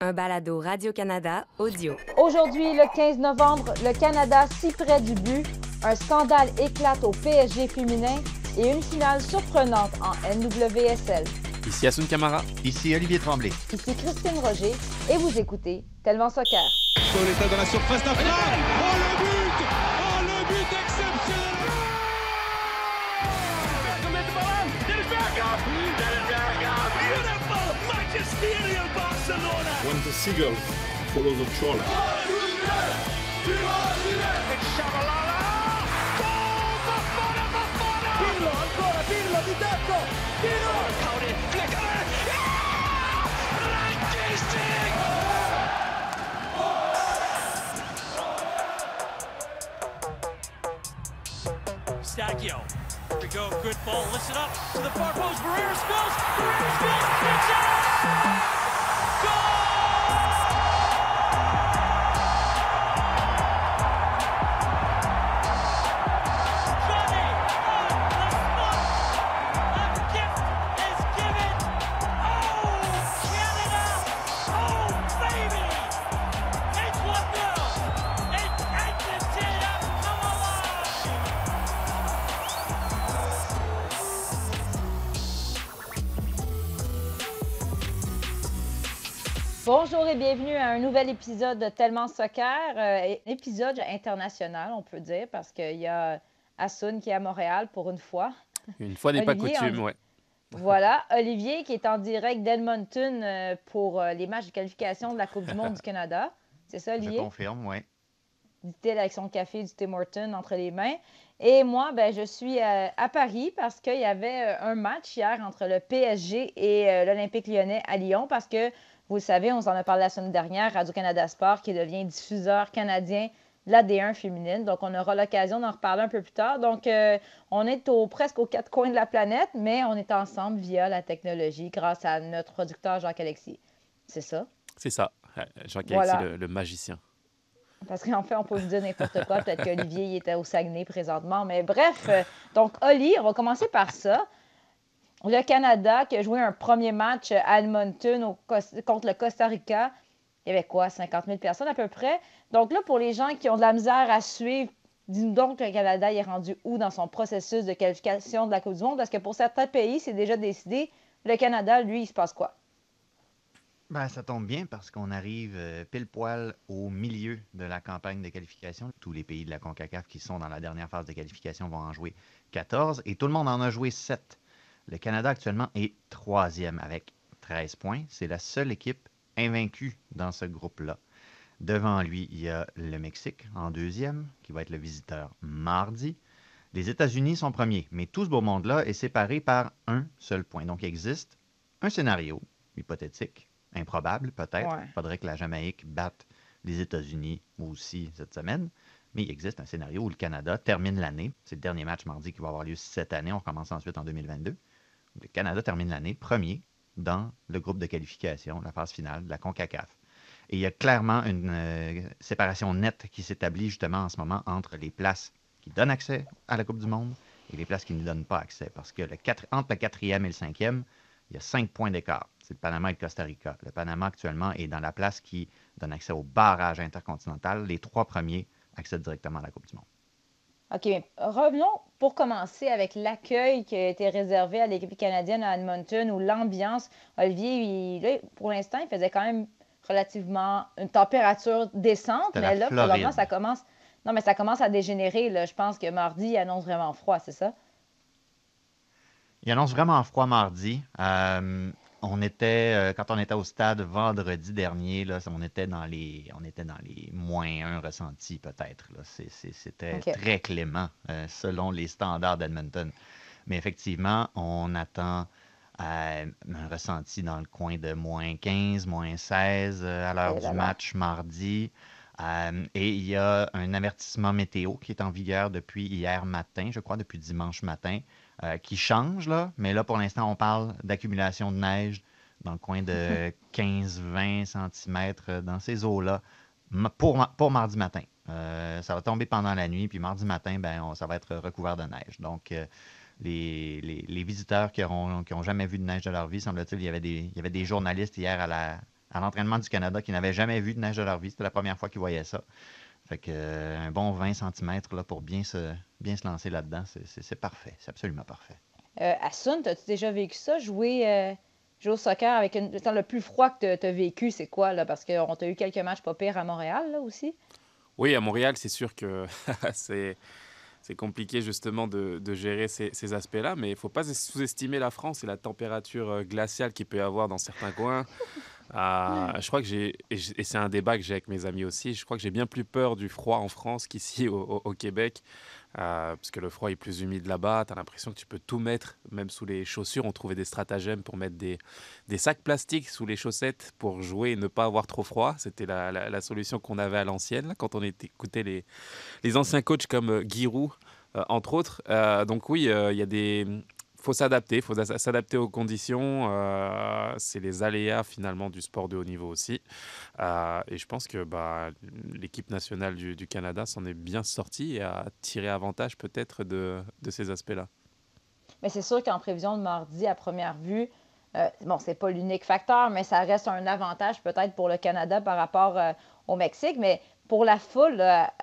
un balado Radio-Canada audio. Aujourd'hui, le 15 novembre, le Canada si près du but, un scandale éclate au PSG féminin et une finale surprenante en NWSL. Ici Asun Kamara. Ici Olivier Tremblay. Ici Christine Roger et vous écoutez Tellement Soccer. Dans la surface d'affaire. Oh le but When the seagull follows the trawler. It's. Here we go. Good ball. Listen up to the far post. Barrera spills. Barrera spills. It's out. Bienvenue à un nouvel épisode de Tellement Soccer, euh, épisode international, on peut dire, parce qu'il y a Asun qui est à Montréal pour une fois. Une fois n'est pas coutume, en- ouais. Voilà, Olivier qui est en direct d'Edmonton euh, pour euh, les matchs de qualification de la Coupe du Monde du Canada. C'est ça, Je Olivier? confirme, oui. dit-il avec son café du Tim Horton entre les mains. Et moi, ben, je suis euh, à Paris parce qu'il y avait un match hier entre le PSG et euh, l'Olympique lyonnais à Lyon parce que, vous le savez, on s'en a parlé la semaine dernière, Radio-Canada Sport qui devient diffuseur canadien de la D1 féminine. Donc, on aura l'occasion d'en reparler un peu plus tard. Donc, euh, on est au, presque aux quatre coins de la planète, mais on est ensemble via la technologie grâce à notre producteur Jacques-Alexis. C'est ça? C'est ça. Euh, Jacques Voilà. Alexis, le, le magicien. Parce qu'en fait, on peut vous dire n'importe quoi. Peut-être qu'Olivier était au Saguenay présentement. Mais bref, euh, donc Oli, on va commencer par ça. Le Canada qui a joué un premier match à Edmonton contre le Costa Rica. Il y avait quoi, 50 000 personnes à peu près? Donc là, pour les gens qui ont de la misère à suivre, dis-nous donc le Canada est rendu où dans son processus de qualification de la Coupe du Monde? Parce que pour certains pays, c'est déjà décidé. Le Canada, lui, il se passe quoi? Ben, ça tombe bien parce qu'on arrive euh, pile poil au milieu de la campagne de qualification. Tous les pays de la CONCACAF qui sont dans la dernière phase de qualification vont en jouer 14 et tout le monde en a joué 7. Le Canada actuellement est troisième avec 13 points. C'est la seule équipe invaincue dans ce groupe-là. Devant lui, il y a le Mexique en deuxième, qui va être le visiteur mardi. Les États-Unis sont premiers, mais tout ce beau monde-là est séparé par un seul point. Donc, il existe un scénario hypothétique, improbable peut-être. Ouais. Il faudrait que la Jamaïque batte les États-Unis aussi cette semaine. Mais il existe un scénario où le Canada termine l'année. C'est le dernier match mardi qui va avoir lieu cette année. On recommence ensuite en 2022. Le Canada termine l'année premier dans le groupe de qualification, la phase finale de la CONCACAF. Et il y a clairement une euh, séparation nette qui s'établit justement en ce moment entre les places qui donnent accès à la Coupe du Monde et les places qui ne donnent pas accès. Parce que entre le quatrième et le cinquième, il y a cinq points d'écart. C'est le Panama et le Costa Rica. Le Panama actuellement est dans la place qui donne accès au barrage intercontinental. Les trois premiers accèdent directement à la Coupe du Monde. OK, mais revenons pour commencer avec l'accueil qui a été réservé à l'équipe canadienne à Edmonton ou l'ambiance. Olivier, il- là, pour l'instant, il faisait quand même relativement une température décente, mais là, probablement, ça commence. Non, mais ça commence à dégénérer. Là. Je pense que mardi, il annonce vraiment froid, c'est ça? Il annonce vraiment froid mardi. Euh, on était, euh, quand on était au stade vendredi dernier, là, on, était dans les, on était dans les moins 1 ressentis peut-être. C'était très clément euh, selon les standards d'Edmonton. Mais effectivement, on attend euh, un ressenti dans le coin de moins 15, moins 16 euh, à l'heure du match mardi. Euh, et il y a un avertissement météo qui est en vigueur depuis hier matin, je crois, depuis dimanche matin, euh, qui change, là. Mais là, pour l'instant, on parle d'accumulation de neige dans le coin de 15-20 cm dans ces eaux-là pour, ma- pour mardi matin. Euh, ça va tomber pendant la nuit, puis mardi matin, ben, on- ça va être recouvert de neige. Donc, les, les- les visiteurs qui n'ont qui ont jamais vu de neige de leur vie, semble-t-il, il y avait des, il y avait des journalistes hier à la, à l'entraînement du Canada qui n'avaient jamais vu de neige de leur vie. C'était la première fois qu'ils voyaient ça. Fait que euh, un bon 20 cm là, pour bien se, bien se lancer là-dedans, c'est- parfait. C'est absolument parfait. Euh, Asun, as-tu déjà vécu ça? Jouer, euh, jouer au soccer avec une... Attends, le plus froid que tu as vécu, c'est quoi? Là? Parce qu'on t'a eu quelques matchs pas pires à Montréal là, aussi. Oui, à Montréal, c'est sûr que c'est c'est compliqué justement de, de gérer ces, ces aspects-là, mais il ne faut pas sous-estimer la France et la température euh, glaciale qu'il peut y avoir dans certains coins. Euh, je crois que j'ai, et c'est un débat que j'ai avec mes amis aussi, je crois que j'ai bien plus peur du froid en France qu'ici au, au- au Québec, euh, parce que le froid est plus humide là-bas, tu as l'impression que tu peux tout mettre, même sous les chaussures, on trouvait des stratagèmes pour mettre des, des sacs plastiques sous les chaussettes pour jouer et ne pas avoir trop froid, c'était la, la- la solution qu'on avait à l'ancienne, quand on écoutait les, les anciens coachs comme euh, Guy Roux, euh, entre autres. Euh, donc oui, euh, il y a des... faut s'adapter, il faut s'adapter aux conditions. euh, c'est les aléas finalement du sport de haut niveau aussi. Euh, et je pense que bah, l'équipe nationale du, Canada s'en est bien sortie et a tiré avantage peut-être de, ces aspects-là. Mais c'est sûr qu'en prévision de mardi, à première vue, euh, bon, c'est pas l'unique facteur, mais ça reste un avantage peut-être pour le Canada par rapport euh, au Mexique. Mais pour la foule,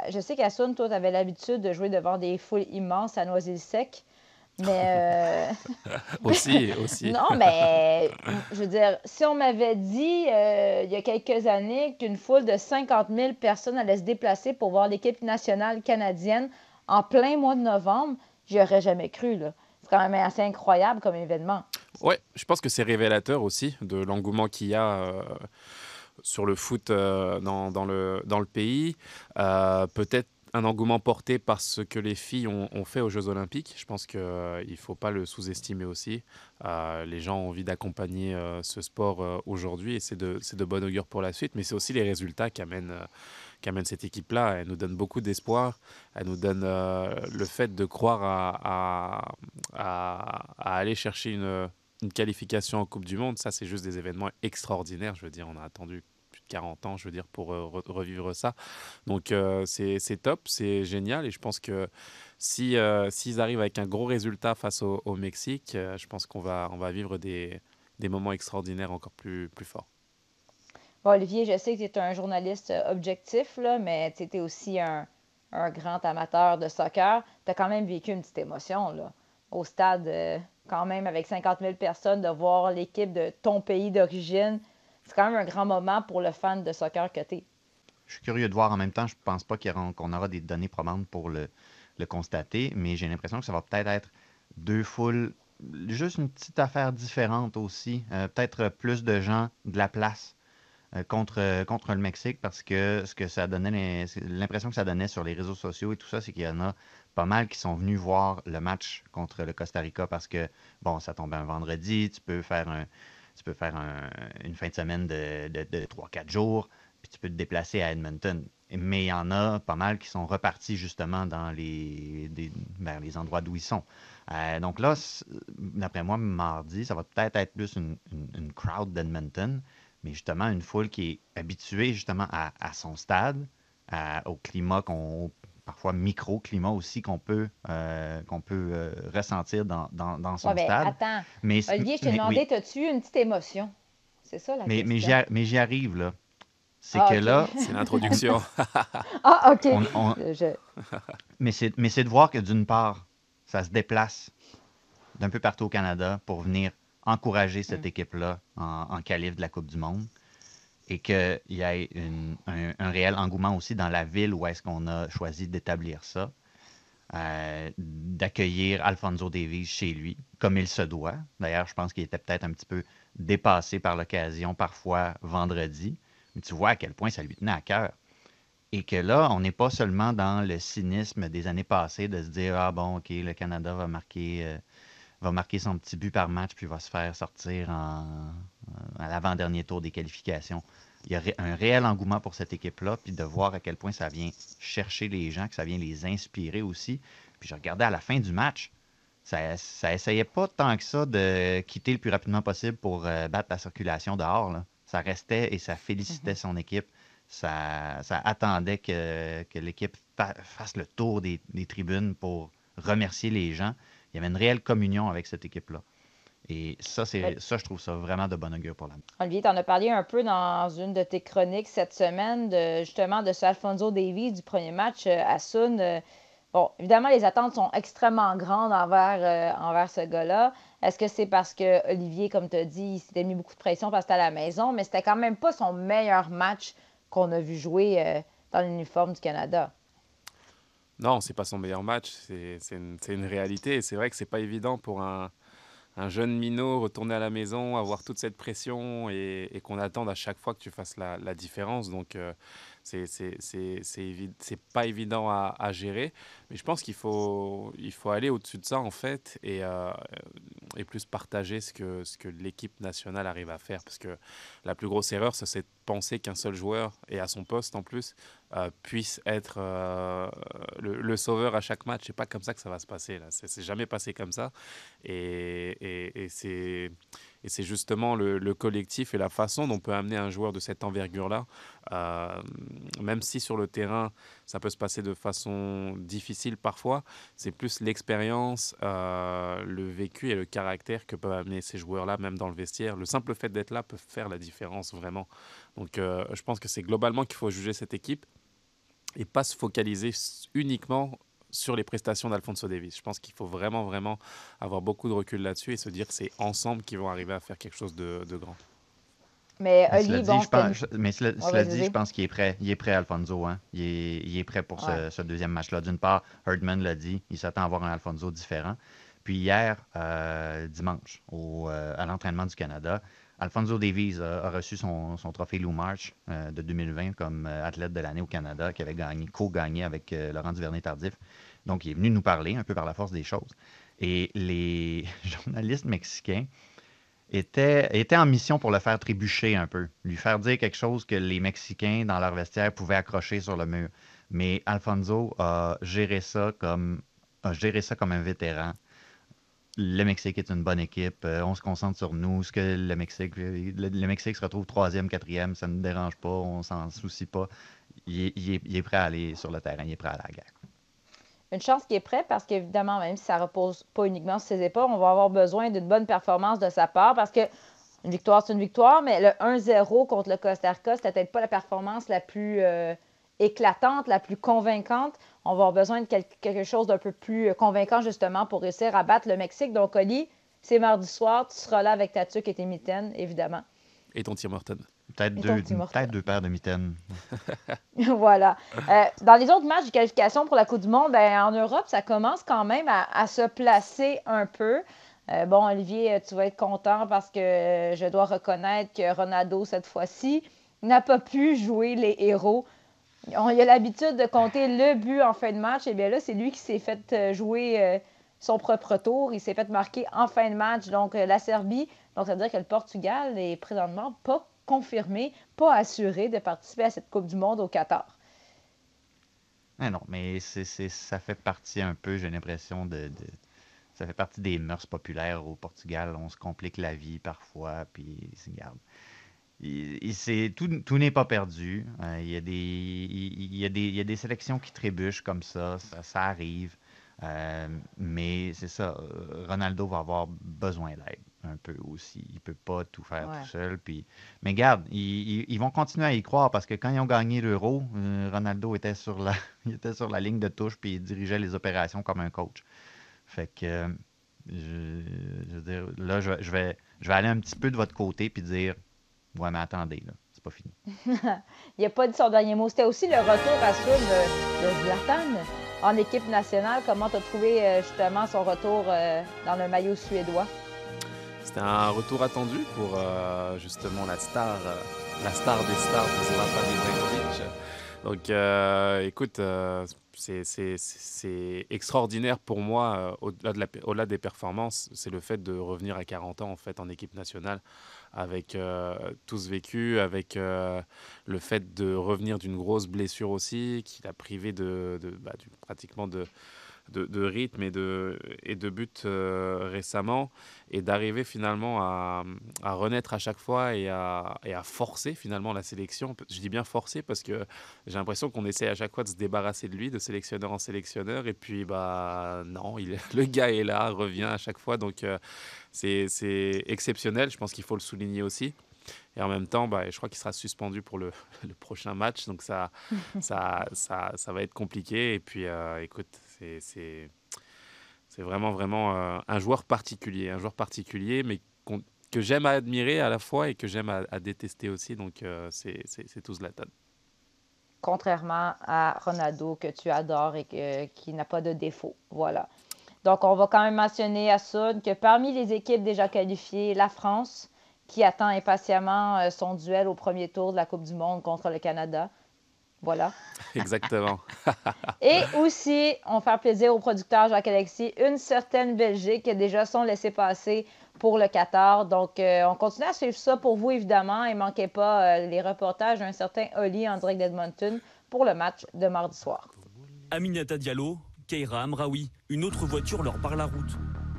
je sais qu'Assun, toi, tu avais l'habitude de jouer devant des foules immenses à Noisy-le-Sec. Mais euh, Aussi, aussi. non, mais je veux dire, si on m'avait dit euh, il y a quelques années qu'une foule de 50 000 personnes allait se déplacer pour voir l'équipe nationale canadienne en plein mois de novembre, j'y aurais jamais cru. C'est quand même assez incroyable comme événement. Ouais, je pense que c'est révélateur aussi de l'engouement qu'il y a euh, sur le foot euh, dans, dans le, dans le pays. Euh, Peut-être un engouement porté par ce que les filles ont, fait aux Jeux Olympiques. Je pense qu'il ne faut pas le sous-estimer aussi. Euh, les gens ont envie d'accompagner euh, ce sport euh, aujourd'hui et c'est de, de bon augure pour la suite. Mais c'est aussi les résultats qu'amène euh, cette équipe-là. Elle nous donne beaucoup d'espoir. Elle nous donne euh, le fait de croire à, aller chercher une, une qualification en Coupe du Monde. Ça, c'est juste des événements extraordinaires. Je veux dire, on a attendu 40 ans, je veux dire, pour euh, re- revivre ça. Donc, euh, c'est top, c'est génial. Et je pense que si, euh, s'ils arrivent avec un gros résultat face au, Mexique, je pense qu'on va, on va vivre des, des moments extraordinaires encore plus, plus forts. Olivier, je sais que tu es un journaliste objectif, là, mais tu es aussi un, un grand amateur de soccer. Tu as quand même vécu une petite émotion là, au stade, quand même, avec 50 000 personnes, de voir l'équipe de ton pays d'origine. C'est quand même un grand moment pour le fan de soccer que tu es. Je suis curieux de voir en même temps. Je pense pas qu'on aura des données probantes pour le, le constater, mais j'ai l'impression que ça va peut-être être deux foules, juste une petite affaire différente aussi. Euh, peut-être plus de gens de la place euh, contre, euh, contre le Mexique parce que ce que ça donnait, l'impression que ça donnait sur les réseaux sociaux et tout ça, c'est qu'il y en a pas mal qui sont venus voir le match contre le Costa Rica parce que, bon, ça tombait un vendredi, tu peux faire un, tu peux faire un- une fin de semaine de, de, de 3-4 jours, puis tu peux te déplacer à Edmonton. Mais il y en a pas mal qui sont repartis justement dans les, vers les endroits d'où ils sont. Euh, donc là, d'après moi, mardi, ça va peut-être être plus une, crowd d'Edmonton, mais justement une foule qui est habituée justement à, son stade, au climat qu'on parfois microclimat aussi qu'on peut, euh, qu'on peut euh, ressentir dans, dans, dans son Ouais, ben, stade. attends, Mais, Olivier, je t'ai mais- demandé, oui. as-tu eu une petite émotion? C'est ça la Mais, mais j'y question. mais j'y arrive, là. C'est Ah, que là, C'est l'introduction. Ah, OK. on- on- je- mais c'est mais c'est de voir que d'une part, ça se déplace d'un peu partout au Canada pour venir encourager cette Mm. équipe-là en, en qualif de la Coupe du Monde et qu'il y ait un réel engouement aussi dans la ville où est-ce qu'on a choisi d'établir ça, euh, d'accueillir Alfonso Davies chez lui, comme il se doit. D'ailleurs, je pense qu'il était peut-être un petit peu dépassé par l'occasion parfois vendredi, mais tu vois à quel point ça lui tenait à cœur. Et que là, on n'est pas seulement dans le cynisme des années passées de se dire Ah bon, OK, le Canada va marquer, euh, va marquer son petit but par match puis va se faire sortir en, à l'avant-dernier tour des qualifications. Il y a un réel engouement pour cette équipe-là, puis de voir à quel point ça vient chercher les gens, que ça vient les inspirer aussi. Puis je regardais à la fin du match, ça, ça essayait pas tant que ça de quitter le plus rapidement possible pour euh, battre la circulation dehors. là. Ça restait et ça félicitait son équipe. Ça, ça attendait que, que l'équipe fa- fasse le tour des, des tribunes pour remercier les gens. Il y avait une réelle communion avec cette équipe-là. Et ça, c'est ça, je trouve ça vraiment de bon augure pour la Olivier, tu en as parlé un peu dans une de tes chroniques cette semaine, de, justement, de ce Alfonso Davies du premier match euh, à Sun. Euh, Bon, évidemment, les attentes sont extrêmement grandes envers, euh, envers ce gars-là. Est-ce que c'est parce que Olivier, comme tu as dit, il s'était mis beaucoup de pression parce que c'était à la maison, mais c'était quand même pas son meilleur match qu'on a vu jouer euh, dans l'uniforme du Canada? Non, c'est pas son meilleur match, c'est une, c'est une réalité. Et c'est vrai que c'est pas évident pour un, un jeune minot retourner à la maison, avoir toute cette pression et, qu'on attende à chaque fois que tu fasses la, la différence. Donc, euh, c'est pas évident à, à gérer. Mais je pense qu'il faut, il faut aller au-dessus de ça, en fait, et, euh, et plus partager ce que, ce que l'équipe nationale arrive à faire. Parce que la plus grosse erreur, c'est de penser qu'un seul joueur, et à son poste en plus, euh, puisse être euh, le, sauveur à chaque match. C'est pas comme ça que ça va se passer. Là. C'est, jamais passé comme ça. Et- et c'est, et c'est justement le, le collectif et la façon dont on peut amener un joueur de cette envergure-là, euh, même si sur le terrain, ça peut se passer de façon difficile parfois, c'est plus l'expérience, euh, le vécu et le caractère que peuvent amener ces joueurs-là, même dans le vestiaire. Le simple fait d'être là peut faire la différence vraiment. Donc euh, je pense que c'est globalement qu'il faut juger cette équipe et pas se focaliser uniquement sur les prestations d'Alfonso Davis. Je pense qu'il faut vraiment, vraiment avoir beaucoup de recul là-dessus et se dire que c'est ensemble qu'ils vont arriver à faire quelque chose de, de grand. Mais Mais cela Olivier, dit, bon, je pense, je- mais cela, dit, je pense qu'il est prêt. Il est prêt, Alfonso. Hein? Il, est, il est prêt pour ce, Ouais. ce deuxième match-là. D'une part, Herdman l'a dit, il s'attend à avoir un Alfonso différent. Puis hier, euh, dimanche, au, euh, à l'entraînement du Canada, Alfonso Davies a, reçu son, trophée Lou March euh, de 2020 comme euh, athlète de l'année au Canada, qui avait gagné, co-gagné avec euh, Laurent Duvernay-Tardif. Donc, il est venu nous parler un peu par la force des choses. Et les journalistes mexicains était, était en mission pour le faire trébucher un peu, lui faire dire quelque chose que les Mexicains, dans leur vestiaire, pouvaient accrocher sur le mur. Mais Alfonso a géré ça comme, a géré ça comme un vétéran. Le Mexique est une bonne équipe. euh, on se concentre sur nous. Ce que le Mexique, le, le Mexique se retrouve troisième, quatrième, ça ne dérange pas. On s'en soucie pas. Il est prêt à aller sur le terrain. Il est prêt à la guerre. Une chance qu'il est prêt parce qu'évidemment, même si ça repose pas uniquement sur ses épaules, on va avoir besoin d'une bonne performance de sa part parce que une victoire, c'est une victoire, mais le 1-0 contre le Costa Rica, c'était peut-être pas la performance la plus euh, éclatante, la plus convaincante. On va avoir besoin de quel- quelque chose d'un peu plus euh, convaincant justement pour réussir à battre le Mexique. Donc, Oli, c'est mardi soir, tu seras là avec ta tuque et tes mitaines, évidemment. Et ton Tim Horton. Peut-être deux, peut-être deux paires de mitaines. voilà. Euh, dans les autres matchs de qualification pour la Coupe du Monde, ben, en Europe, ça commence quand même à, à se placer un peu. Euh, bon, Olivier, tu vas être content parce que je dois reconnaître que Ronaldo, cette fois-ci, n'a pas pu jouer les héros. On a l'habitude de compter le but en fin de match. Et bien là, c'est lui qui s'est fait euh, jouer euh, son propre tour. Il s'est fait marquer en fin de match, donc euh, la Serbie. Donc, ça veut dire que le Portugal est présentement pas confirmé, pas assuré de participer à cette Coupe du Monde au Qatar. Ah non, mais c'est, ça fait partie un peu, j'ai l'impression, de, Ça fait partie des mœurs populaires au Portugal. On se complique la vie parfois, puis. Il- il- c'est- tout tout n'est pas perdu. Euh, il, y a des, il, il y a des, il y a des sélections qui trébuchent comme ça, ça, ça arrive. Euh, mais c'est ça, euh, Ronaldo va avoir besoin d'aide un peu aussi. Il peut pas tout faire Ouais. tout seul. Puis... Mais garde, ils, vont continuer à y croire parce que quand ils ont gagné l'Euro, euh, Ronaldo était sur la, il était sur la ligne de touche puis il dirigeait les opérations comme un coach. Fait que, je, je veux dire, là, je, vais- je vais, je vais aller un petit peu de votre côté puis dire, ouais, mais attendez, là, c'est pas fini. Il n'a pas dit son dernier mot. C'était aussi le retour à Sud de, de Zlatan en équipe nationale. Comment tu as trouvé euh, justement son retour euh, dans le maillot suédois? C'était un retour attendu pour euh, justement la star, la star des stars, Zlatan Ibrahimovic. Donc, euh, écoute, euh, c'est- extraordinaire pour moi, euh, de au-delà des performances, c'est le fait de revenir à 40 ans en fait en équipe nationale, avec euh, tout ce vécu, avec euh, le fait de revenir d'une grosse blessure aussi, qui l'a privé de, bah, pratiquement de rythme et de, et de buts euh, récemment et d'arriver finalement à, renaître à chaque fois et à, forcer finalement la sélection. Je dis bien forcer parce que j'ai l'impression qu'on essaie à chaque fois de se débarrasser de lui, de sélectionneur en sélectionneur, et puis bah non, le gars est là, revient à chaque fois, donc euh, c'est exceptionnel, je pense qu'il faut le souligner aussi. Et en même temps, bah, je crois qu'il sera suspendu pour le, le, prochain match. Donc ça, ça, ça, ça, va être compliqué. Et puis, euh, écoute, c'est vraiment, vraiment euh, un joueur particulier. Un joueur particulier, mais que j'aime admirer à la fois et que j'aime à, détester aussi. Donc euh, c'est tout Zlatan. Contrairement à Ronaldo, que tu adores et que, qui n'a pas de défaut. Voilà. Donc, on va quand même mentionner à Soud que parmi les équipes déjà qualifiées, la France, qui attend impatiemment euh, son duel au premier tour de la Coupe du Monde contre le Canada. Voilà. Exactement. Et aussi, on fait plaisir au producteur Jacques-Alexis, une certaine Belgique qui a déjà son laissé-passer pour le Qatar. Donc, euh, on continue à suivre ça pour vous, évidemment. Et ne manquez pas euh, les reportages d'un certain Oli en direct d'Edmonton pour le match de mardi soir. Aminata Diallo, Keira Amraoui, une autre voiture leur barre la route.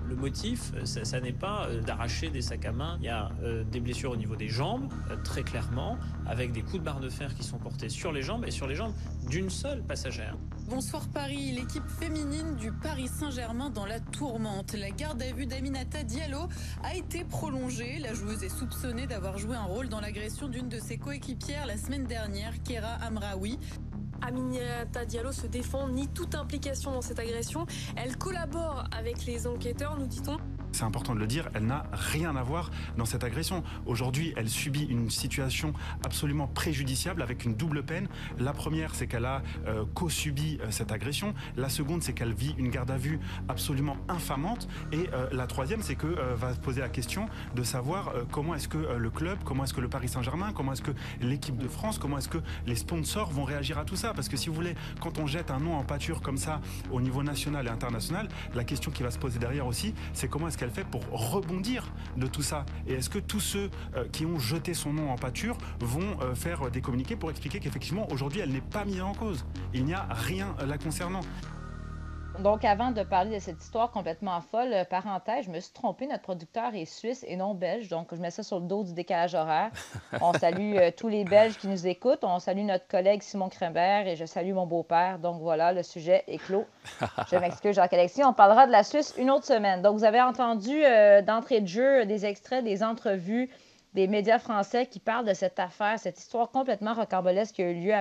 Le motif, euh, ça, n'est pas euh, d'arracher des sacs à main. Il y a euh, des blessures au niveau des jambes, très clairement, avec des coups de barre de fer qui sont portés sur les jambes et sur les jambes d'une seule passagère. Bonsoir Paris, l'équipe féminine du Paris Saint-Germain dans la tourmente. La garde à vue d'Aminata Diallo a été prolongée. La joueuse est soupçonnée d'avoir joué un rôle dans l'agression d'une de ses coéquipières la semaine dernière, Kera Amraoui. Aminata Diallo se défend, ni toute implication dans cette agression. Elle collabore avec les enquêteurs, nous dit-on c'est important de le dire, elle n'a rien à voir dans cette agression. Aujourd'hui, elle subit une situation absolument préjudiciable avec une double peine. La première, c'est qu'elle a euh, co-subi euh, cette agression. La seconde, c'est qu'elle vit une garde à vue absolument infamante. Et euh, la troisième, c'est que va se poser la question de savoir comment est-ce que le club, comment est-ce que le Paris Saint-Germain, comment est-ce que l'équipe de France, comment est-ce que les sponsors vont réagir à tout ça. Parce que si vous voulez, quand on jette un nom en pâture comme ça au niveau national et international, la question qui va se poser derrière aussi, c'est comment est-ce qu'elle fait pour rebondir de tout ça Et est-ce que tous ceux euh, qui ont jeté son nom en pâture vont euh, faire des communiqués pour expliquer qu'effectivement aujourd'hui elle n'est pas mise en cause? Il n'y a rien la concernant. Donc, avant de parler de cette histoire complètement folle, euh, parenthèse, je me suis trompée. Notre producteur est suisse et non belge. Donc, je mets ça sur le dos du décalage horaire. On salue euh, tous les Belges qui nous écoutent. On salue notre collègue Simon Krembert et je salue mon beau-père. Donc, voilà, le sujet est clos. Je m'excuse, Jacques-Alexis. On parlera de la Suisse une autre semaine. Donc, vous avez entendu euh, d'entrée de jeu des extraits des entrevues des médias français qui parlent de cette affaire, cette histoire complètement rocambolesque qui a eu lieu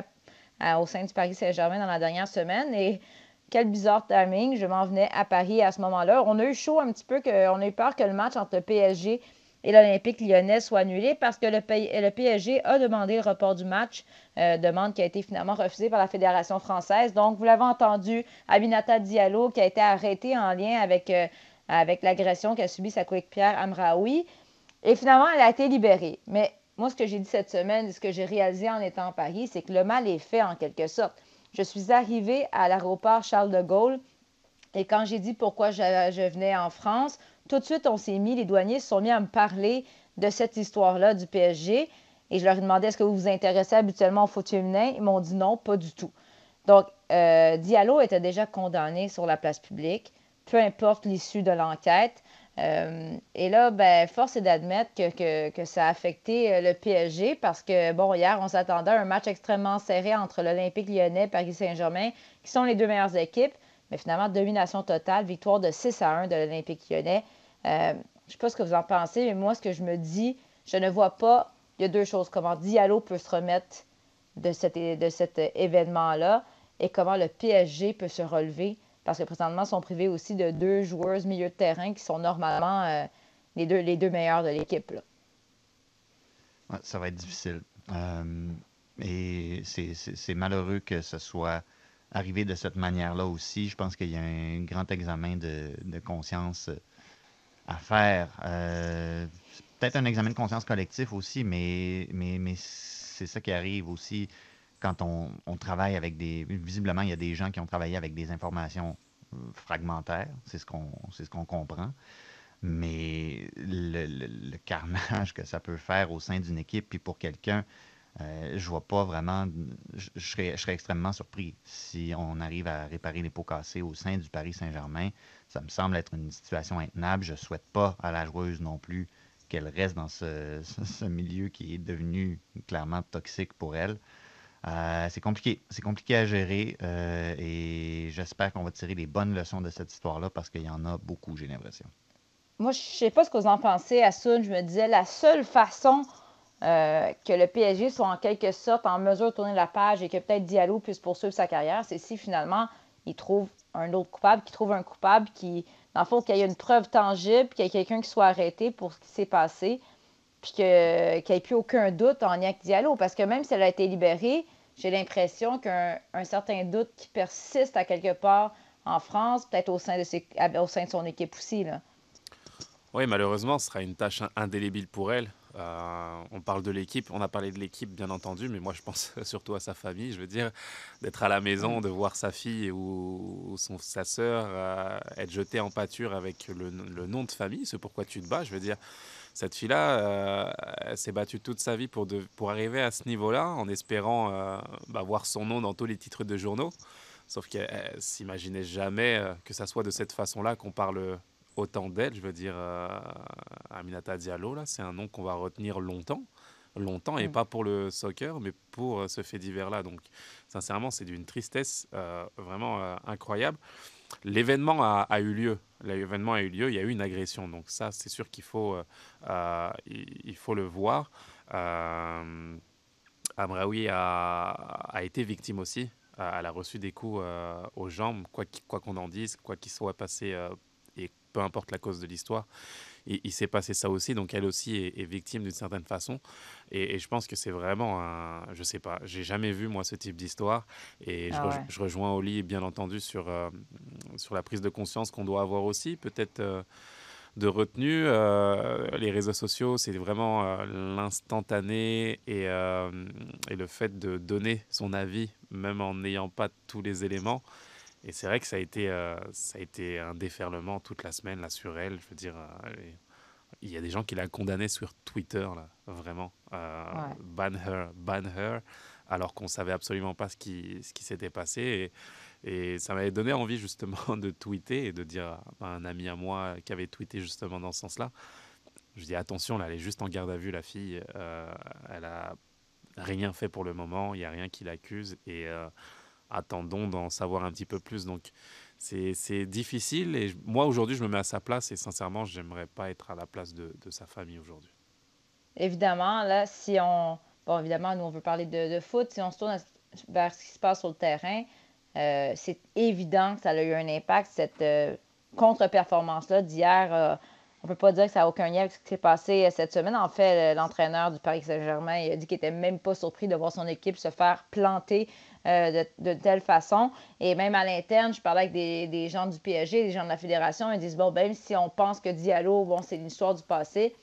au sein du Paris Saint-Germain dans la dernière semaine. Et quel bizarre timing. Je m'en venais à Paris à ce moment-là. On a eu chaud un petit peu, que, on a eu peur que le match entre le PSG et l'Olympique lyonnais soit annulé parce que le, PSG a demandé le report du match, euh, demande qui a été finalement refusée par la Fédération française. Donc, vous l'avez entendu, Abinata Diallo qui a été arrêté en lien avec, euh, avec l'agression qu'a subi sa coéquipière Amraoui. Et finalement, elle a été libérée. Mais moi, ce que j'ai dit cette semaine, ce que j'ai réalisé en étant à Paris, c'est que le mal est fait en quelque sorte. Je suis arrivée à l'aéroport Charles de Gaulle et quand j'ai dit pourquoi je, venais en France, tout de suite, on s'est mis, les douaniers se sont mis à me parler de cette histoire-là du PSG. Et je leur ai demandé est-ce que vous vous intéressez habituellement au foot féminin? Ils m'ont dit non, pas du tout. Donc, euh, Diallo était déjà condamné sur la place publique, peu importe l'issue de l'enquête. Euh, et là, ben, force est d'admettre que, ça a affecté euh, le PSG parce que, bon, hier, on s'attendait à un match extrêmement serré entre l'Olympique lyonnais et Paris Saint-Germain, qui sont les deux meilleures équipes. Mais finalement, domination totale, victoire de 6 à 1 de l'Olympique lyonnais. Euh, je ne sais pas ce que vous en pensez, mais moi, ce que je me dis, je ne vois pas, il y a deux choses, comment Diallo peut se remettre de de cet événement-là et comment le PSG peut se relever parce que présentement, ils sont privés aussi de deux joueuses milieu de terrain qui sont normalement euh, les, deux, les deux meilleurs de l'équipe. ça va être difficile. Euh, et c'est malheureux que ce soit arrivé de cette manière-là aussi. Je pense qu'il y a un grand examen de, conscience à faire. Euh, peut-être un examen de conscience collectif aussi, mais, mais, mais c'est ça qui arrive aussi quand on, travaille avec des. Visiblement, il y a des gens qui ont travaillé avec des informations euh, fragmentaires, c'est ce qu'on ce comprend. Mais le, carnage que ça peut faire au sein d'une équipe, puis pour quelqu'un Euh, je vois pas vraiment. Je, serais, extrêmement surpris si on arrive à réparer les pots cassés au sein du Paris Saint-Germain. Ça me semble être une situation intenable. Je souhaite pas à la joueuse non plus qu'elle reste dans ce, milieu qui est devenu clairement toxique pour elle. Euh, c'est compliqué. C'est compliqué à gérer euh, et j'espère qu'on va tirer les bonnes leçons de cette histoire-là parce qu'il y en a beaucoup, j'ai l'impression. Moi, je sais pas ce que vous en pensez, Assoun. Je me disais, la seule façon euh, que le PSG soit en quelque sorte en mesure de tourner la page et que peut-être Diallo puisse poursuivre sa carrière, c'est si finalement il trouve un autre coupable, qu'il trouve un coupable qui, dans le fond, qu'il y ait une preuve tangible, qu'il y ait quelqu'un qui soit arrêté pour ce qui s'est passé, puis qu'il n'y ait plus aucun doute en avec Diallo. Parce que même si elle a été libérée, j'ai l'impression qu'un certain doute qui persiste à quelque part en France, peut-être au, sein de au sein de son équipe aussi. Là. Oui, malheureusement, ce sera une tâche indélébile pour elle. Euh, on parle de l'équipe, on a parlé de l'équipe bien entendu, mais moi je pense surtout à sa famille. Je veux dire, d'être à la maison, de voir sa fille ou, son, sa sœur euh, être jetée en pâture avec le, nom de famille, c'est pourquoi tu te bats. Je veux dire, cette fille-là, euh, elle s'est battue toute sa vie pour, pour arriver à ce niveau-là, en espérant bah, voir son nom dans tous les titres de journaux. Sauf qu'elle s'imaginait jamais que ça soit de cette façon-là qu'on parle autant d'elle, je veux dire, euh, Aminata Diallo, là, c'est un nom qu'on va retenir longtemps, longtemps, et pas pour le soccer, mais pour euh, ce fait divers-là. Donc, sincèrement, c'est d'une tristesse euh, vraiment incroyable. L'événement a, eu lieu. L'événement a eu lieu. Il y a eu une agression. Donc ça, c'est sûr qu'il faut, il, faut le voir. Amraoui a, été victime aussi. Elle a reçu des coups aux jambes, quoi qu'on en dise, quoi qu'il soit passé peu importe la cause de l'histoire. Il, s'est passé ça aussi, donc elle aussi est, victime d'une certaine façon. Et, je pense que c'est vraiment un. Je sais pas, j'ai jamais vu moi ce type d'histoire. Et je, ah rejoins Oli, bien entendu, sur, euh, sur la prise de conscience qu'on doit avoir aussi. Peut-être. Euh, de retenue. Euh, les réseaux sociaux, c'est vraiment l'instantané et, et, le fait de donner son avis, même en n'ayant pas tous les éléments. Et c'est vrai que ça a, été, euh, ça a été un déferlement toute la semaine là, sur elle. Je veux dire, euh, il y a des gens qui l'ont condamnée sur Twitter, là, vraiment. Euh, ban her, ban her, alors qu'on savait absolument pas ce qui, ce qui s'était passé. Et, et ça m'avait donné envie justement de tweeter et de dire à un ami à moi qui avait tweeté justement dans ce sens-là. Je dis attention, là, elle est juste en garde à vue, la fille. elle a rien fait pour le moment, il n'y a rien qui l'accuse. Et attendons d'en savoir un petit peu plus. Donc, c'est difficile. Et moi, aujourd'hui, je me mets à sa place et sincèrement, j'aimerais pas être à la place de, de sa famille aujourd'hui. Évidemment, là, si on. Bon, évidemment, nous, on veut parler de, foot. Si on se tourne vers ce qui se passe sur le terrain, euh, c'est évident que ça a eu un impact, cette euh, contre-performance-là d'hier. Euh, on peut pas dire que ça n'a aucun lien avec ce qui s'est passé cette semaine. En fait, l'entraîneur du Paris Saint-Germain a dit qu'il n'était même pas surpris de voir son équipe se faire planter euh, de, telle façon. Et même à l'interne, je parlais avec des, gens du PSG, des gens de la fédération, ils disent, bon, ben, si on pense que Diallo, bon, c'est une histoire du passé,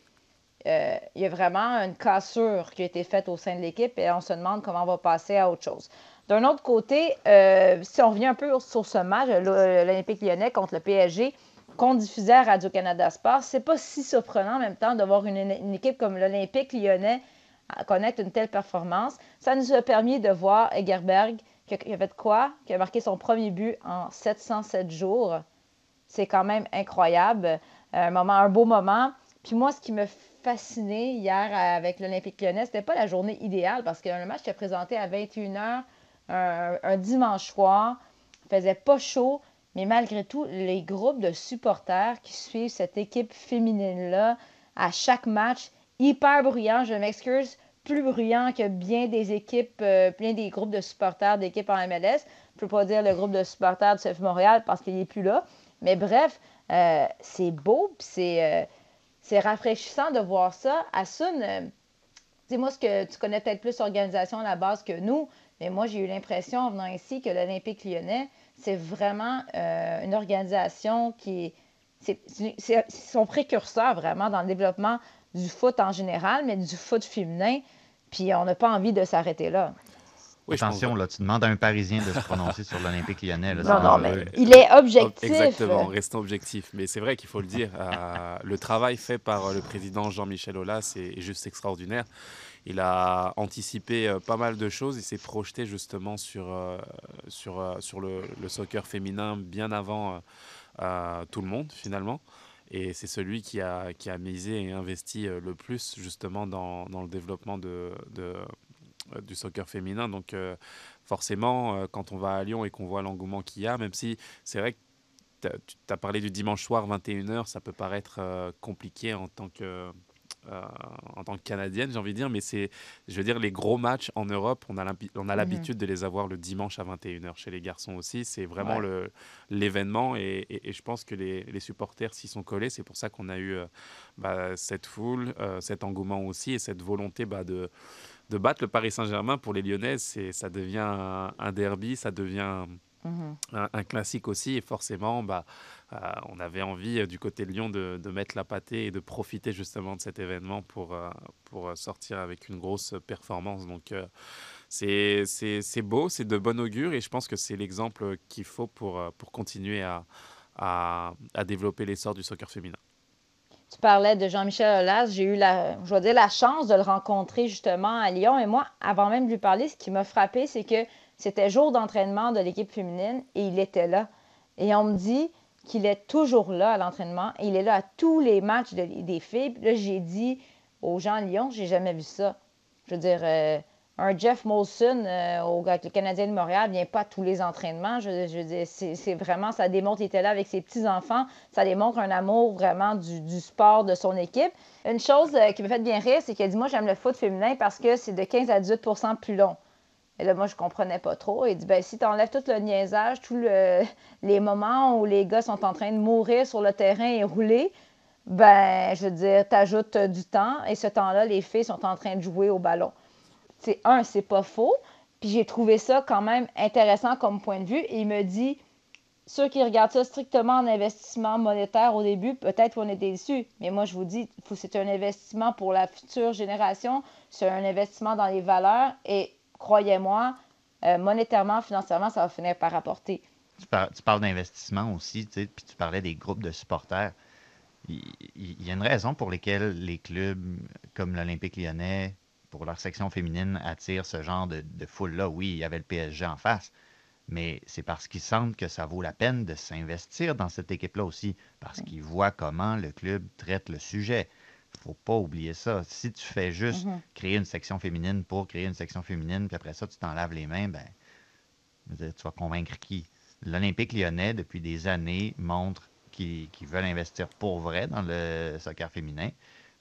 euh, il y a vraiment une cassure qui a été faite au sein de l'équipe et on se demande comment on va passer à autre chose. D'un autre côté, euh, si on revient un peu sur ce match, l'Olympique lyonnais contre le PSG, qu'on diffusait à Radio-Canada Sport, c'est pas si surprenant en même temps de voir une, une équipe comme l'Olympique lyonnais connaître une telle performance. Ça nous a permis de voir Egerberg qui a fait quoi? Qui a marqué son premier but en 707 jours. C'est quand même incroyable. Un moment, un beau moment. Puis moi, ce qui me fascinait hier avec l'Olympique lyonnais, c'était pas la journée idéale parce que le match était présenté à 21h un, dimanche soir. Il faisait pas chaud, mais malgré tout, les groupes de supporters qui suivent cette équipe féminine-là à chaque match, hyper bruyant, je m'excuse, plus bruyant que bien des équipes, euh, bien des groupes de supporters d'équipes en MLS. Je ne peux pas dire le groupe de supporters du CF Montréal parce qu'il n'est plus là. Mais bref, euh, c'est beau, c'est, euh, rafraîchissant de voir ça. Asun, dis-moi ce que tu connais peut-être plus l'organisation à la base que nous, mais moi j'ai eu l'impression en venant ici que l'Olympique lyonnais, c'est vraiment une organisation qui c'est, c'est son précurseur vraiment dans le développement du foot en général, mais du foot féminin. Puis on n'a pas envie de s'arrêter là. Oui, Attention, là, tu demandes à un Parisien de se prononcer sur l'Olympique lyonnais. là, Non, non, mais il est objectif. Exactement, restons objectifs. Mais c'est vrai qu'il faut le dire, euh, le travail fait par euh, le président Jean-Michel Aulas est, est juste extraordinaire. Il a anticipé euh, pas mal de choses, il s'est projeté justement sur, euh, sur, euh, sur le, le soccer féminin bien avant euh, euh, tout le monde finalement. Et c'est celui qui a, qui a misé et investi euh, le plus justement dans, dans le développement de, de, euh, du soccer féminin. Donc euh, forcément, quand on va à Lyon et qu'on voit l'engouement qu'il y a, même si c'est vrai que tu as parlé du dimanche soir 21h, ça peut paraître compliqué en tant que... euh, en tant que canadienne, j'ai envie de dire, mais c'est, je veux dire, les gros matchs en Europe, on a Mhm. l'habitude de les avoir le dimanche à 21h chez les garçons aussi. C'est vraiment Ouais. le, l'événement et, et- et je pense que les, les supporters s'y sont collés. C'est pour ça qu'on a eu euh, bah, cette foule, euh, cet engouement aussi et cette volonté bah, de, de battre le Paris Saint-Germain pour les Lyonnaises. C'est, ça devient un, un derby, ça devient Mhm. un, un classique aussi. Et forcément, bah, on avait envie euh, du côté de Lyon de, de mettre la pâtée et de profiter justement de cet événement pour, euh, pour euh, sortir avec une grosse performance. Donc, euh, c'est beau, c'est de bon augure et je pense que c'est l'exemple qu'il faut pour, euh, pour continuer à, à, à développer l'essor du soccer féminin. Tu parlais de Jean-Michel Aulas. J'ai eu la, je vais dire, la chance de le rencontrer justement à Lyon. Et moi, avant même de lui parler, ce qui m'a frappé, c'est que c'était jour d'entraînement de l'équipe féminine et il était là. Et on me dit qu'il est toujours là à l'entraînement il est là à tous les matchs de- des filles. Là, j'ai dit aux gens à Lyon, j'ai jamais vu ça. Je veux dire, euh, un Jeff Molson euh, au, avec le Canadien de Montréal vient pas à tous les entraînements. Je, veux dire, c'est vraiment, ça démontre qu'il était là avec ses petits-enfants. Ça démontre un amour vraiment du, sport de son équipe. Une chose euh, qui me fait bien rire, c'est qu'il a dit Moi, j'aime le foot féminin parce que c'est de 15 à 18% plus long. Et là, moi, je comprenais pas trop. Il dit ben, si tu enlèves tout le niaisage, tous le- les moments où les gars sont en train de mourir sur le terrain et rouler, ben, je veux dire, tu ajoutes du temps et ce temps-là, les filles sont en train de jouer au ballon. C'est un, c'est pas faux. Puis j'ai trouvé ça quand même intéressant comme point de vue. Et il me dit ceux qui regardent ça strictement en investissement monétaire au début, peut-être qu'on est déçus. Mais moi, je vous dis, c'est un investissement pour la future génération. C'est un investissement dans les valeurs. Et croyez-moi, euh, monétairement, financièrement, ça va finir par rapporter. Tu, par- tu parles d'investissement aussi, tu sais, puis tu parlais des groupes de supporters. Il y a une raison pour laquelle les clubs comme l'Olympique lyonnais, pour leur section féminine, attirent ce genre de, de foule-là. Oui, il y avait le PSG en face, mais c'est parce qu'ils sentent que ça vaut la peine de s'investir dans cette équipe-là aussi, parce qu'ils voient comment le club traite le sujet. Faut pas oublier ça. Si tu fais juste Mhm. créer une section féminine pour créer une section féminine, puis après ça, tu t'en laves les mains, ben, tu vas convaincre qui? L'Olympique lyonnais, depuis des années, montre qu'ils veulent investir pour vrai dans le soccer féminin.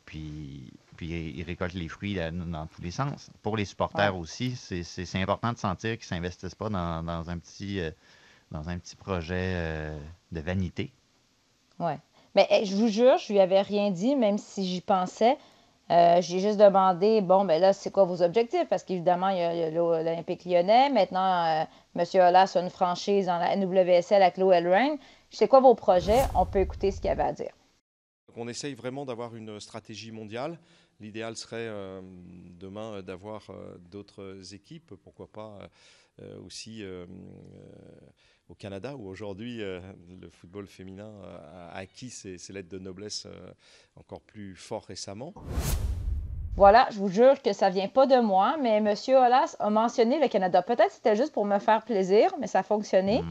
Puis, puis ils récoltent les fruits là, dans tous les sens. Pour les supporters Ouais. aussi, c'est important de sentir qu'ils ne s'investissent pas dans, dans un petit, euh, dans un petit projet euh, de vanité. Ouais. Mais eh, je vous jure, je lui avais rien dit, même si j'y pensais. Euh, j'ai juste demandé, bon, ben là, c'est quoi vos objectifs? Parce qu'évidemment, il y a, l'Olympique lyonnais. Maintenant, euh, M. Hollas a une franchise dans la NWSL avec l'OL Reign. C'est quoi vos projets? On peut écouter ce qu'il y avait à dire. On essaye vraiment d'avoir une stratégie mondiale. L'idéal serait euh, demain euh, d'avoir d'autres équipes, pourquoi pas aussi euh, euh, au Canada, où aujourd'hui euh, le football féminin euh, a acquis ses, ses lettres de noblesse euh, encore plus fort récemment. Voilà, je vous jure que ça vient pas de moi, mais M. Hollas a mentionné le Canada. Peut-être que c'était juste pour me faire plaisir, mais ça a fonctionné.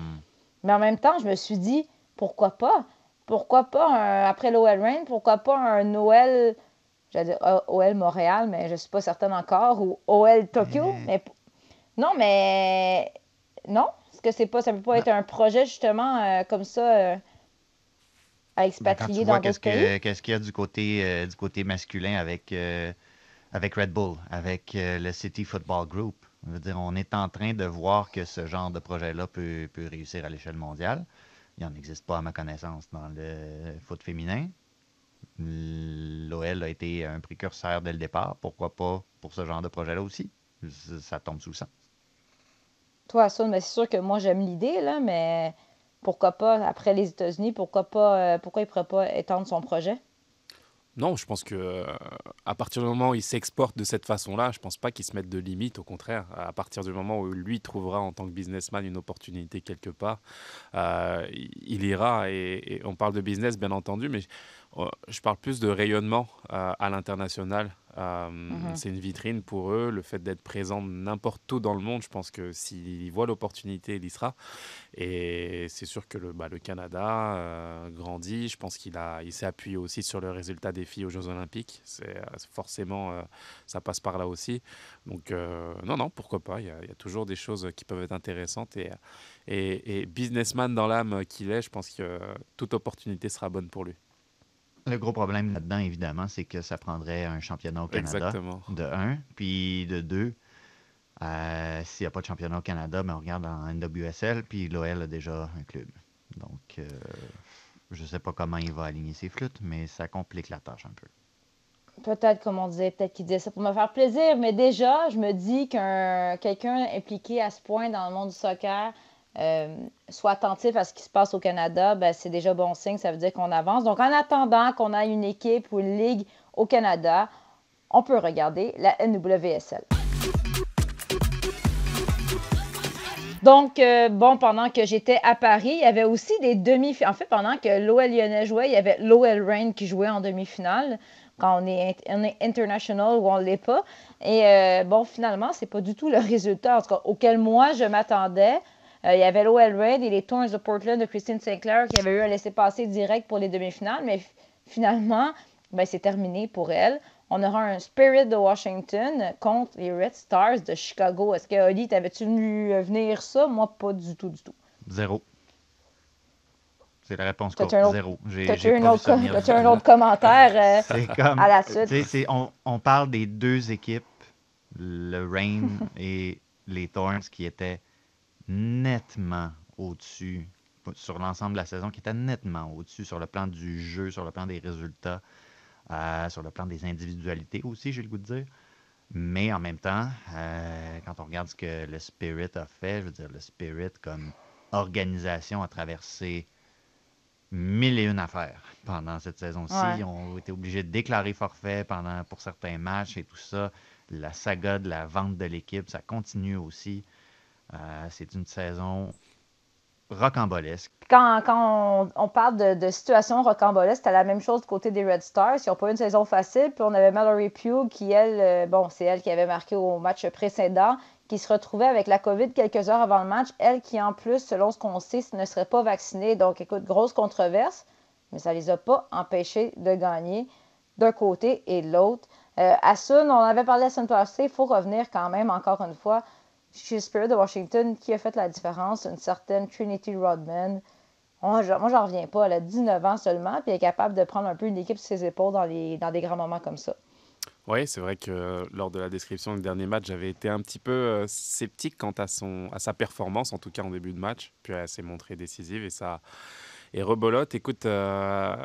Mais en même temps, je me suis dit, pourquoi pas? Pourquoi pas, un- après l'OL Reign, pourquoi pas un OL, j'allais dire euh, OL Montréal, mais je ne suis pas certaine encore, ou OL Tokyo? Mais, p- non, mais non, parce que c'est pas, ça peut pas être un projet justement euh, comme ça euh, à Ben, expatrier dans d'autres qu'est-ce pays. que- qu'est-ce qu'il y a du côté, euh, du côté masculin avec, avec Red Bull, avec le City Football Group. Je veux dire, on est en train de voir que ce genre de projet-là peut, peut réussir à l'échelle mondiale. Il n'en existe pas, à ma connaissance, dans le foot féminin. L'OL a été un précurseur dès le départ. Pourquoi pas pour ce genre de projet-là aussi? Ça, tombe sous le sens. Toi, Assoun, mais c'est sûr que moi, j'aime l'idée, là, mais pourquoi pas, après les États-Unis, pourquoi pas, euh, pourquoi il ne pourrait pas étendre son projet? Non, je pense que euh, à partir du moment où il s'exporte de cette façon-là, je pense pas qu'il se mette de limite. Au contraire, à partir du moment où lui trouvera en tant que businessman une opportunité quelque part, euh, il ira. Et, on parle de business, bien entendu, mais je parle plus de rayonnement à l'international. Mhm. C'est une vitrine pour eux. Le fait d'être présent n'importe où dans le monde, je pense que s'il voit l'opportunité, il y sera. Et c'est sûr que le, bah, le Canada euh, grandit. Je pense qu'il a, il s'est appuyé aussi sur le résultat des filles aux Jeux Olympiques. C'est euh, forcément, euh, ça passe par là aussi. Donc non, non, pourquoi pas. Il y, a, toujours des choses qui peuvent être intéressantes et, et, et businessman dans l'âme qu'il est, je pense que toute opportunité sera bonne pour lui. Le gros problème là-dedans, évidemment, c'est que ça prendrait un championnat au Canada. De un. Puis de deux, euh, s'il n'y a pas de championnat au Canada, ben on regarde en NWSL, puis l'OL a déjà un club. Donc, euh, je ne sais pas comment il va aligner ses flûtes, mais ça complique la tâche un peu. Peut-être, comme on disait, peut-être qu'il disait ça pour me faire plaisir, mais déjà, je me dis qu'un quelqu'un impliqué à ce point dans le monde du soccer, euh, soit attentif à ce qui se passe au Canada, ben, c'est déjà bon signe, ça veut dire qu'on avance. Donc, en attendant qu'on ait une équipe ou une ligue au Canada, on peut regarder la NWSL. Donc, euh, bon, pendant que j'étais à Paris, il y avait aussi des demi-finales. En fait, pendant que l'OL Lyonnais jouait, il y avait l'OL Rain qui jouait en demi-finale quand on est, international ou on ne l'est pas. Et euh, bon, finalement, c'est pas du tout le résultat auquel moi je m'attendais. Euh, il y avait l'OL Red et les Thorns de Portland de Christine Sinclair qui avaient eu un laisser-passer direct pour les demi-finales, mais finalement, ben, c'est terminé pour elle. On aura un Spirit de Washington contre les Red Stars de Chicago. Est-ce que, Oli, t'avais-tu venu euh, venir ça? Moi, pas du tout, du tout. Zéro. C'est la réponse courte. Zéro. T'as-tu un, autre, un autre commentaire euh, comme, à la suite? On, on, parle des deux équipes, le Rain et les Thorns, qui étaient nettement au-dessus sur l'ensemble de la saison, qui était nettement au-dessus sur le plan du jeu, sur le plan des résultats, euh, sur le plan des individualités aussi, j'ai le goût de dire. Mais en même temps, euh, quand on regarde ce que le Spirit a fait, je veux dire, le Spirit comme organisation a traversé mille et une affaires pendant cette saison-ci. Ils ont été obligés de déclarer forfait pendant, pour certains matchs et tout ça. La saga de la vente de l'équipe, ça continue aussi. Euh, c'est une saison rocambolesque. Quand, quand on, parle de, de, situation rocambolesque, c'était la même chose du côté des Red Stars. Ils n'ont pas eu une saison facile. Puis on avait Mallory Pugh qui, elle, euh, bon, c'est elle qui avait marqué au match précédent, qui se retrouvait avec la COVID quelques heures avant le match. Elle qui, en plus, selon ce qu'on sait, ne serait pas vaccinée. Donc, écoute, grosse controverse. Mais ça ne les a pas empêchés de gagner d'un côté et de l'autre. Euh, à Sun, on avait parlé la semaine passée, il faut revenir quand même, encore une fois, chez Spirit de Washington, qui a fait la différence, une certaine Trinity Rodman. Moi, j'en reviens pas. Elle a 19 ans seulement, puis elle est capable de prendre un peu une équipe sur ses épaules dans, les, dans des grands moments comme ça. Oui, c'est vrai que lors de la description du dernier match, j'avais été un petit peu euh, sceptique quant à, son, à sa performance, en tout cas en début de match. Puis elle s'est montrée décisive et ça. Et rebolote, écoute, euh,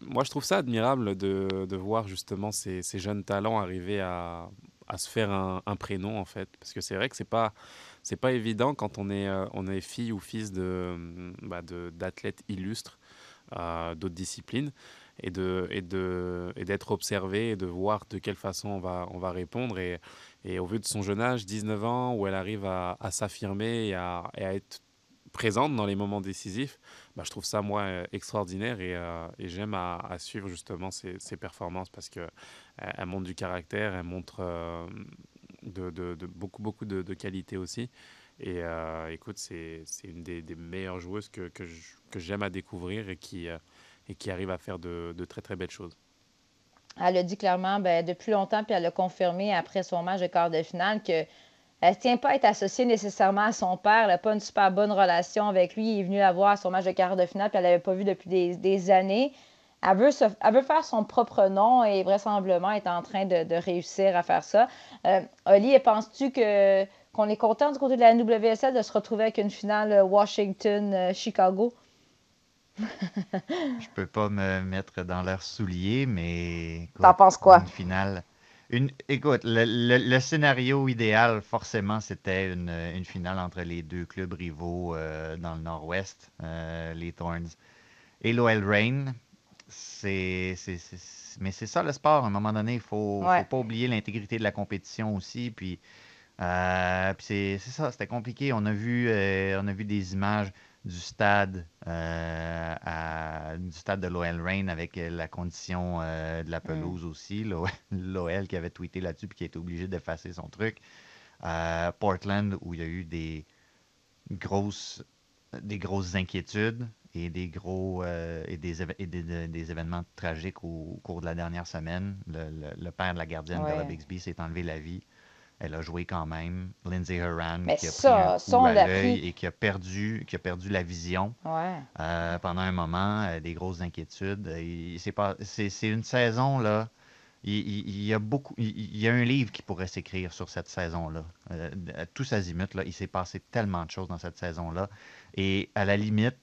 moi je trouve ça admirable de, de voir justement ces, ces, jeunes talents arriver à, à se faire un, prénom en fait. Parce que c'est vrai que c'est pas c'est pas évident quand on est euh, on est fille ou fils de bah, d'athlètes illustres euh, d'autres disciplines et de et de et d'être observé et de voir de quelle façon on va on va répondre. Et, et au vu de son jeune âge 19 ans où elle arrive à, s'affirmer et à, et à être présente dans les moments décisifs, bah, je trouve ça, moi, extraordinaire. Et, euh, j'aime à, suivre justement ces, ces performances parce euh, elle montre du caractère, elle montre de, de, beaucoup, beaucoup de, de qualité aussi. Et écoute, c'est une des, meilleures joueuses que, j'aime à découvrir et qui, qui arrive à faire de, très, très belles choses. Elle a dit clairement ben, depuis longtemps, puis elle a confirmé après son match de quart de finale que elle ne tient pas à être associée nécessairement à son père. Elle n'a pas une super bonne relation avec lui. Il est venu la voir son match de quart de finale, puis elle ne l'avait pas vu depuis des, années. Elle veut, veut, faire son propre nom et vraisemblablement est en train de, réussir à faire ça. Euh, Oli, penses-tu que qu'on est content du côté de la NWSL de se retrouver avec une finale Washington-Chicago? Je peux pas me mettre dans leurs souliers, mais. T'en penses quoi? Une finale écoute, le, scénario idéal, forcément, c'était une, finale entre les deux clubs rivaux euh, dans le nord-ouest, euh, les Thorns et l'OL Rain. C'est, mais c'est ça le sport. À un moment donné, il faut, Ouais. faut pas oublier l'intégrité de la compétition aussi. Puis, euh, puis c'est, ça, c'était compliqué. On a vu, euh, on a vu des images du stade, euh, à- du stade de l'OL Reign avec la condition de la pelouse aussi. L'O- L'OL qui avait tweeté là-dessus puis qui a été obligé d'effacer son truc. Portland où il y a eu des grosses, des grosses inquiétudes et des gros euh, et, des, et des, événements tragiques au, au cours de la dernière semaine. Le, le- le père de la gardienne Ouais. Bella Bixby s'est enlevé la vie. Elle a joué quand même. Lindsay Horan Mais qui a ça, pris un coup à l'œil et qui a perdu, qui a perdu la vision Ouais. euh, pendant un moment, euh, des grosses inquiétudes. Et c'est une saison là. Il, il- il y a beaucoup, il, il y a un livre qui pourrait s'écrire sur cette saison-là. Euh, tous azimuts, là, il s'est passé tellement de choses dans cette saison-là. Et à la limite,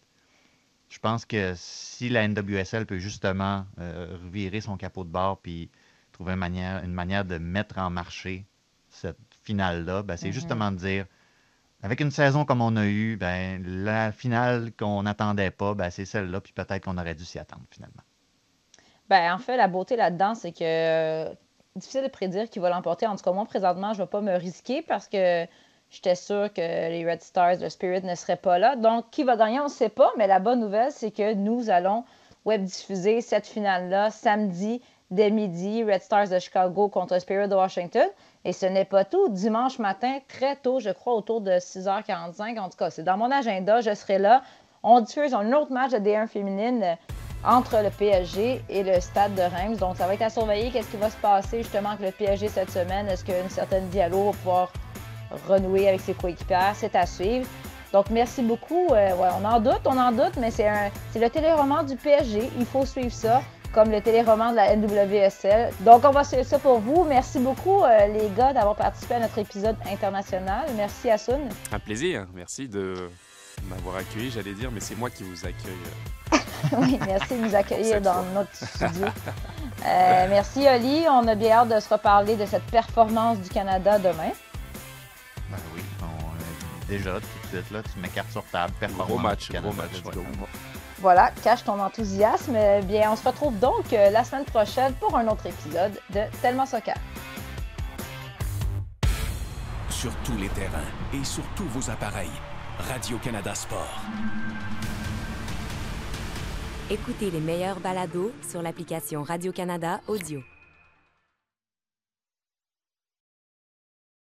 je pense que si la NWSL peut justement euh, revirer son capot de bord puis trouver une manière, une manière de mettre en marché cette finale-là, ben, c'est Mhm. justement de dire avec une saison comme on a eu, ben, la finale qu'on n'attendait pas, ben, c'est celle-là, puis peut-être qu'on aurait dû s'y attendre finalement. Ben, en fait, la beauté là-dedans, c'est que euh, difficile de prédire qui va l'emporter. En tout cas, moi, présentement, je ne vais pas me risquer parce que j'étais sûre que les Red Stars, le Spirit ne seraient pas là. Donc, qui va gagner, on ne sait pas. Mais la bonne nouvelle, c'est que nous allons web diffuser cette finale-là samedi dès midi, Red Stars de Chicago contre Spirit de Washington. Et ce n'est pas tout. Dimanche matin, très tôt, je crois, autour de 6h45. En tout cas, c'est dans mon agenda. Je serai là. On diffuse un autre match de D1 féminine entre le PSG et le stade de Reims. Donc, ça va être à surveiller. Qu'est-ce qui va se passer justement avec le PSG cette semaine? Est-ce qu'une certaine Diallo va pouvoir renouer avec ses coéquipières? C'est à suivre. Donc, merci beaucoup. Euh, ouais, on en doute, on en doute, mais c'est un, c'est le téléroman du PSG. Il faut suivre ça, comme le téléroman de la NWSL. Donc, on va suivre ça pour vous. Merci beaucoup, euh, les gars, d'avoir participé à notre épisode international. Merci, Asun. Un plaisir. Merci de m'avoir accueilli, j'allais dire, mais c'est moi qui vous accueille. oui, merci de nous accueillir dans fois. notre studio. Euh, merci, Oli. On a bien hâte de se reparler de cette performance du Canada demain. Déjà, tout de suite, là, tu mets carte sur table, performance Gros match, Canada, gros match. Voilà, cache ton enthousiasme. Eh Bien, on se retrouve donc euh, la semaine prochaine pour un autre épisode de Tellement Soccer. Sur tous les terrains et sur tous vos appareils. Radio-Canada Sport. Écoutez les meilleurs balados sur l'application Radio-Canada Audio.